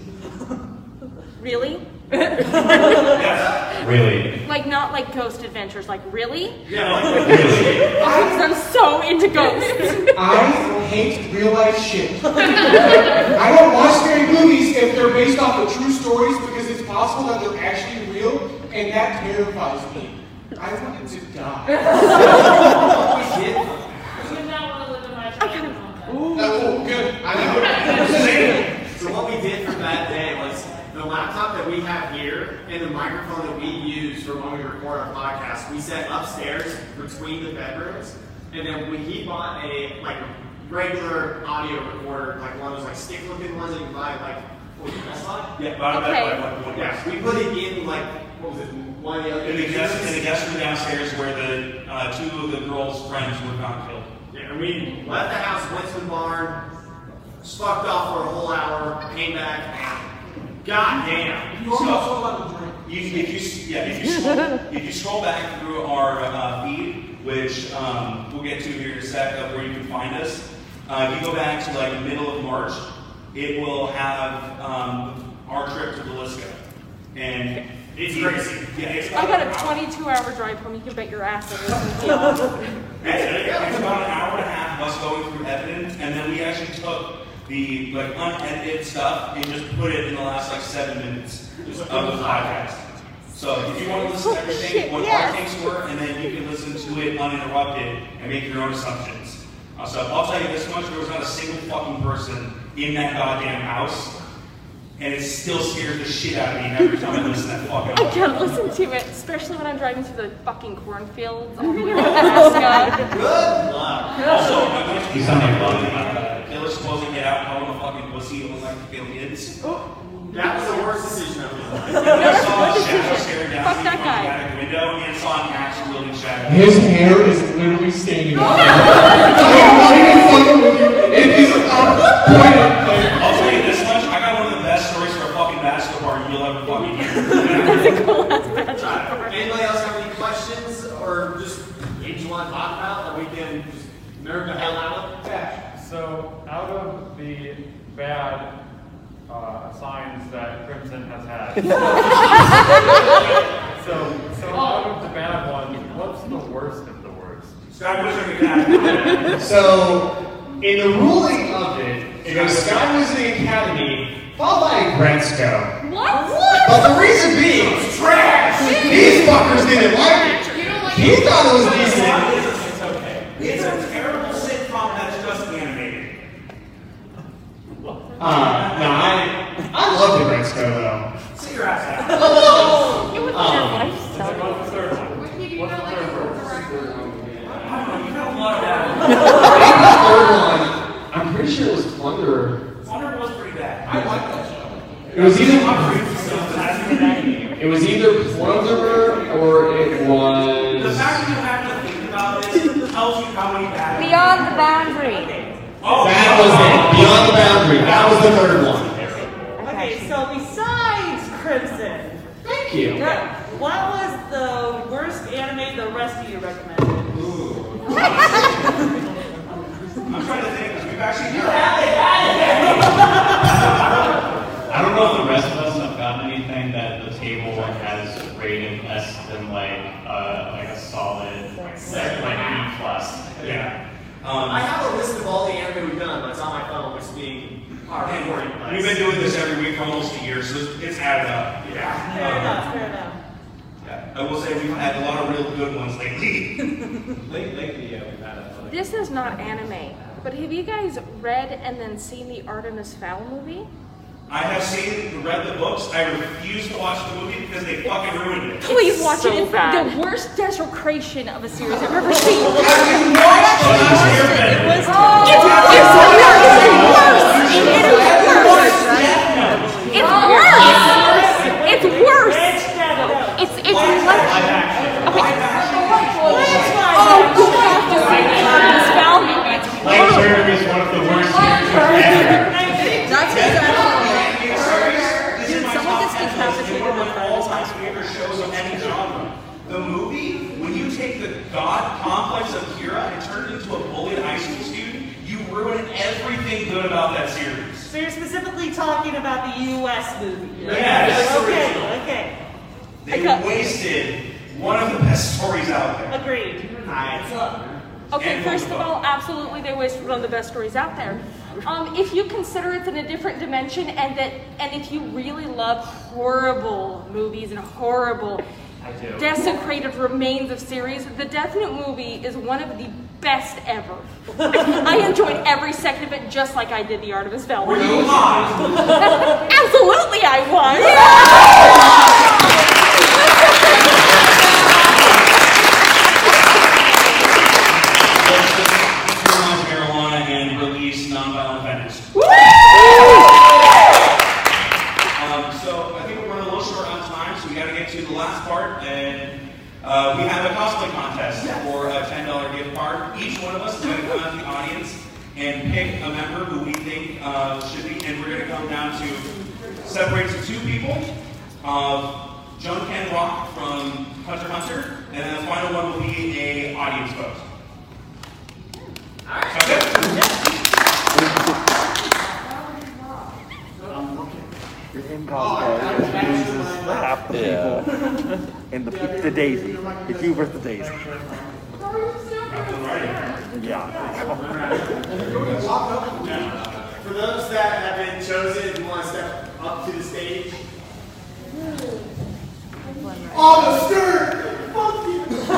Really? Yes. Really? Like not like ghost adventures. Like really? Yeah, like, Really? Because I'm so into ghosts. I hate real life shit. I don't watch scary movies if they're based off of true stories because it's possible that they're actually real, and that terrifies me. I wanted to die. We did. Oh, good. I know. So what we did for that day was the laptop that we have here and the microphone that we use for when we record our podcast, we set upstairs between the bedrooms, and then we he bought a like regular audio recorder, like one of those like stick looking ones that you buy like what was it, Best Buy? yeah, bottom Okay. back, like, like, Yeah, we put it in like what was it, one of the other In the guest, in the guest room downstairs where the uh, two of the girls' friends were found killed. Yeah, and we left the house, went to the barn, fucked off for a whole hour, came back. God damn. You also allowed to drink. You, if you, yeah, if you scroll, if you scroll back through our uh, feed, which um, we'll get to here in a sec, of where you can find us. Uh, if you go back to like the middle of March, it will have um, our trip to Villisca, and It's crazy. Yeah, it's I got a 22 hour drive home. You can bet your ass it was. It's, it's about an hour and a half of us going through evidence, and then we actually took the like unedited stuff and just put it in the last like seven minutes of the podcast. So if you want to listen to everything, Shit, what yes. our takes were, and then you can listen to it uninterrupted and make your own assumptions. Uh, so I'll tell you this much: there was not a single fucking person in that goddamn house, and it still scares the shit out of me every time I listen to that fucking. I audio. can't listen to it, especially when I'm driving through the fucking cornfields all the way to Alaska. Good luck. Also, I'm going to be You sound like something Bugs get out, call him a fucking pussy, and look like to kill kids. That was the worst decision of my life. I saw a shadow staring down Fuck me that from guy. the attic window and saw an axe wielding shadow. His hair is literally standing up. I'm not even fucking with you. It is up pointed. I'll tell you this much, I got one of the best stories for a fucking basketball party you'll ever fucking hear. Anybody else have any questions or just things you want to talk about that we can just nerd the hell out of? So, out of the bad uh, signs that Crimson has had, so, so out of the bad ones, what's the worst of the worst? Sky Wizard Academy. So, in the ruling of it, it goes Sky Wizarding Academy, followed by Gretzko. What? what? But the reason being, it's trash! These fuckers didn't like it. He thought it was decent. It's okay. It's a terrible sitcom that's just animated. Uh, no, I, I love the Gretzko though. Sit your ass down. It was Um, their lifestyle. What's the third one? What's the third one? I don't know, you got a lot of that. the third one, I'm pretty sure it was Plunderer. Thunder was pretty bad. I like that show. It was either, The it was either Plunderer or it was. The fact that you have to think about this tells you how many bad Beyond the boundary. Oh, That was it. Beyond the boundary. That was the third one. Okay, so besides Crimson, Thank you. what was the worst anime the rest of you recommended? I'm trying to think, 'cause we've actually I don't know if the rest of us have gotten anything that the table has rated less than like uh, like a solid like B plus. Yeah. Um, I have a list of all the anime we've done, but it's on my phone, which is being and important. we've been doing this every week for almost a year, so it's- it's added up. Yeah. Fair Yeah. enough, fair um, enough. Yeah. I will say we've had a lot of real good ones lately. Late, lately, yeah, we've had a. This is not anime, but have you guys read and then seen the Artemis Fowl movie? I have seen, read the books. I refuse to watch the movie because they fucking ruined it. Please watch so it. It's bad. the worst desecration of a series I've ever seen. Have you watched The Last Airbender? It's. It's. It's. It's. It's it's oh god, this foul movie. It's Blake Sherman is one of the worst characters ever. That's This is my someone top gets 10 list. decapitated It's The worst. That's essential. It's hilarious. This whole thing perpetuated the low-size shows of any genre. The movie, when you take the god complex of Kira and turn it into a bullied high school student, you ruin everything good about that series. So you're specifically talking about the U.S. movie? right? Yes. Okay, okay. They wasted one of the best stories out there. Agreed. Okay, And first of all, absolutely, they wasted one of the best stories out there. Um, if you consider it's in a different dimension, and that, and if you really love horrible movies and horrible, desecrated remains of series, the Death Note movie is one of the best ever. I enjoyed every second of it, just like I did the Artemis Fowl. Were you. Absolutely, I was. Legalize marijuana and release nonviolent offenders. Um, so I think we're running a little short on time, so we got to get to the last part, and uh, we have a cosplay contest for a ten dollar gift card. Each one of us is going to come out to the audience and pick a member who we think uh, should be, and we're going to go down to separate to two people. Uh, John Ken Rock from Hunter x Hunter, and then the final one will be a audience vote. Sound good? Your improv guy loses half the people. and the, pe- the daisy. It's you versus the daisy. Yeah. For those that have been chosen and want to step up to the stage. On the skirt! Fuck you! I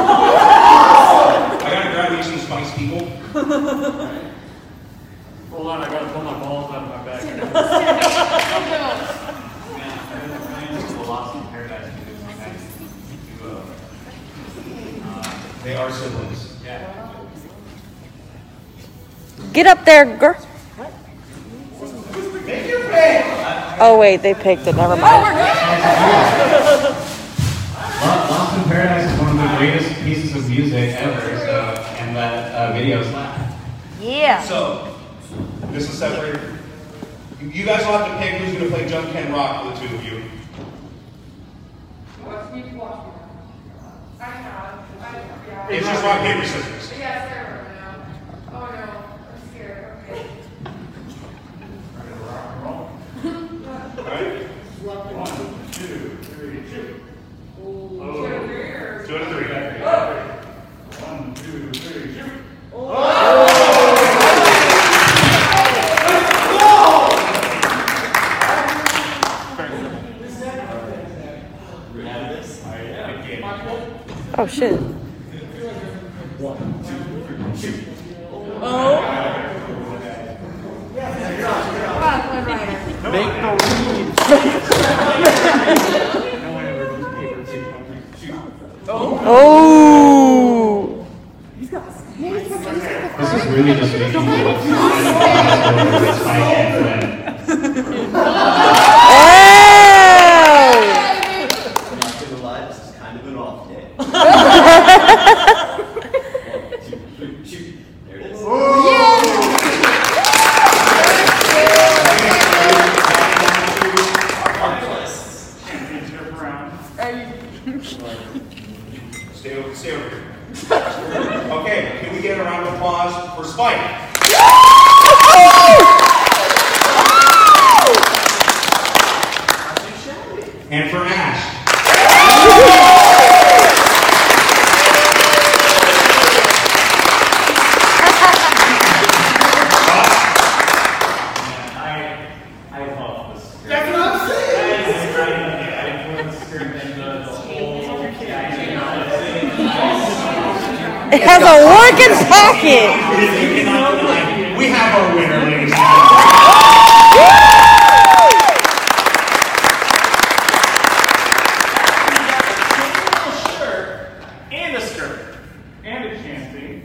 gotta grab these some spice people. Hold on, I gotta pull my balls out of my bag. The Lost in Paradise movies are nice duo. Uh, They are siblings. yeah. Get up there, girl. Oh wait, they picked it. Never mind. Lo- Lost in Paradise is one of the greatest pieces of music ever, so, and that uh, video slapped. Yeah. So, this is separated. You- You guys will have to pick who's gonna play Jump Ken Rock for the two of you. It's just rock, paper, scissors.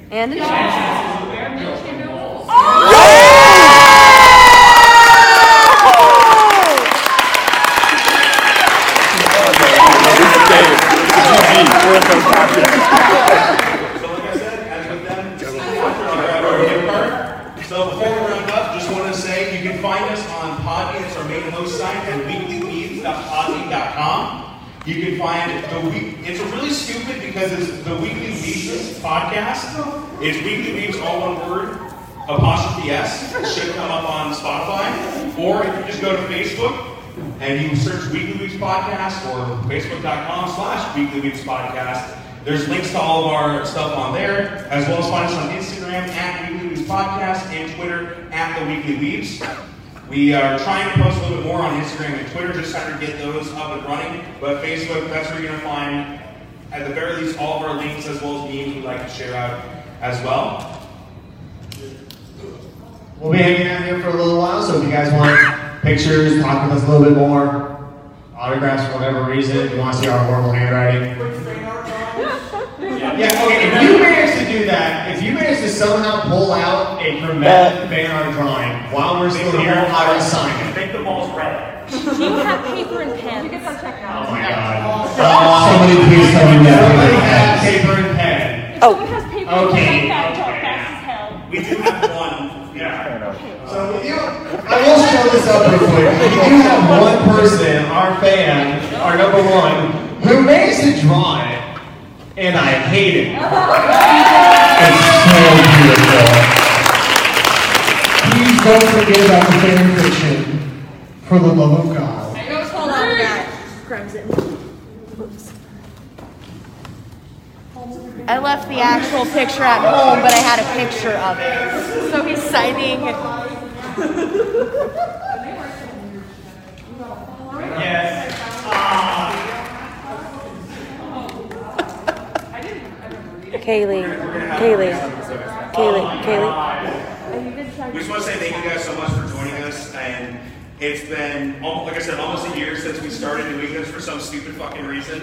Chancy. And a So like I said, as with them, so before we round up, just want to say you can find us on Podbean. It's our main host site at weeklyweebs.podbean.com. Oh! You can find the week. It's really stupid because it's the Weekly Weebs podcast. It's Weekly Weebs all one word apostrophe s. Should come up on Spotify, or if you just go to Facebook and you search Weekly Weebs Podcast or Facebook.com slash Weekly Weebs Podcast. There's links to all of our stuff on there, as well as find us on Instagram at Weekly Weebs Podcast and Twitter at The Weekly Weebs. We are trying to post a little bit more on Instagram and Twitter, just trying to get those up and running. But Facebook, that's where you're going to find, at the very least, all of our links as well as memes we'd like to share out as well. We'll be hanging out here for a little while, so if you guys want pictures, talk with us a little bit more, autographs for whatever reason, if you want to see our horrible handwriting. Yeah, okay, if you manage to do that, if you manage to somehow pull out a dramatic fan art drawing while we're still here, I will sign it. Make the balls red. Do you have paper and pen? You get that checked out. Oh my god. Somebody please tell me that. Somebody has paper and pen. Oh. Someone has Okay. and pen. Fast as hell. We do have one. Yeah. So if you, I will show this up real quick. We do have one person, our fan, our number one, who makes to draw it, and I hate it. It's so beautiful. Please don't forget about the fan fiction. For the love of God. I Hold on, guys. Crimson. I left the actual picture at home, but I had a picture of it. So he's signing. Yes. Kaylee. Kaylee. Kaylee. Kaylee. We just want to say thank you guys so much for joining us. And it's been, like I said, almost a year since we started doing this for some stupid fucking reason.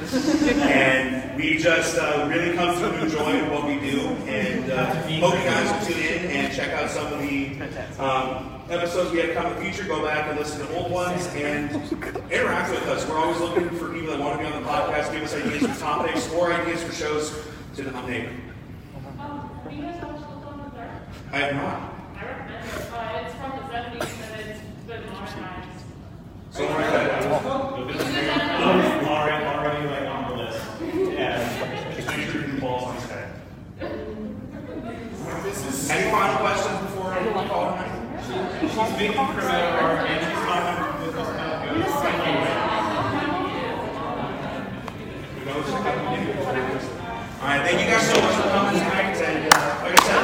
and we just uh, really come to enjoy what we do. And uh, hope you guys will tune in and check out some of the um, episodes we have come in the future. Go back and listen to old ones and interact with us. We're always looking for people that want to be on the podcast, give us ideas for topics or ideas for shows to nominate. I have not. I recommend it. Uh, it's from the 70s and it's been modernized. So there. Already, already like on the list. Yeah. Just make sure you on his head. Any final questions before we call night? She's making criminal art and she's talking with us about All right, thank you guys so much for coming tonight. And uh, like I said,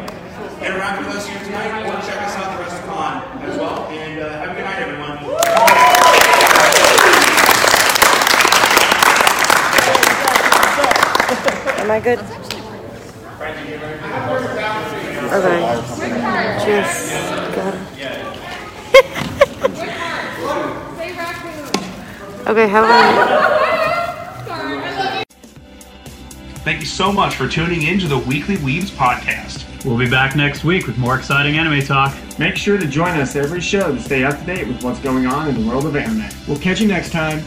we interact with us here tonight or check us out the rest con as well. And uh, have a good night, everyone. Am I good? Okay. Just gotta. okay, how Thank you so much for tuning in to the Weekly Weebs podcast. We'll be back next week with more exciting anime talk. Make sure to join us every show to stay up to date with what's going on in the world of anime. We'll catch you next time.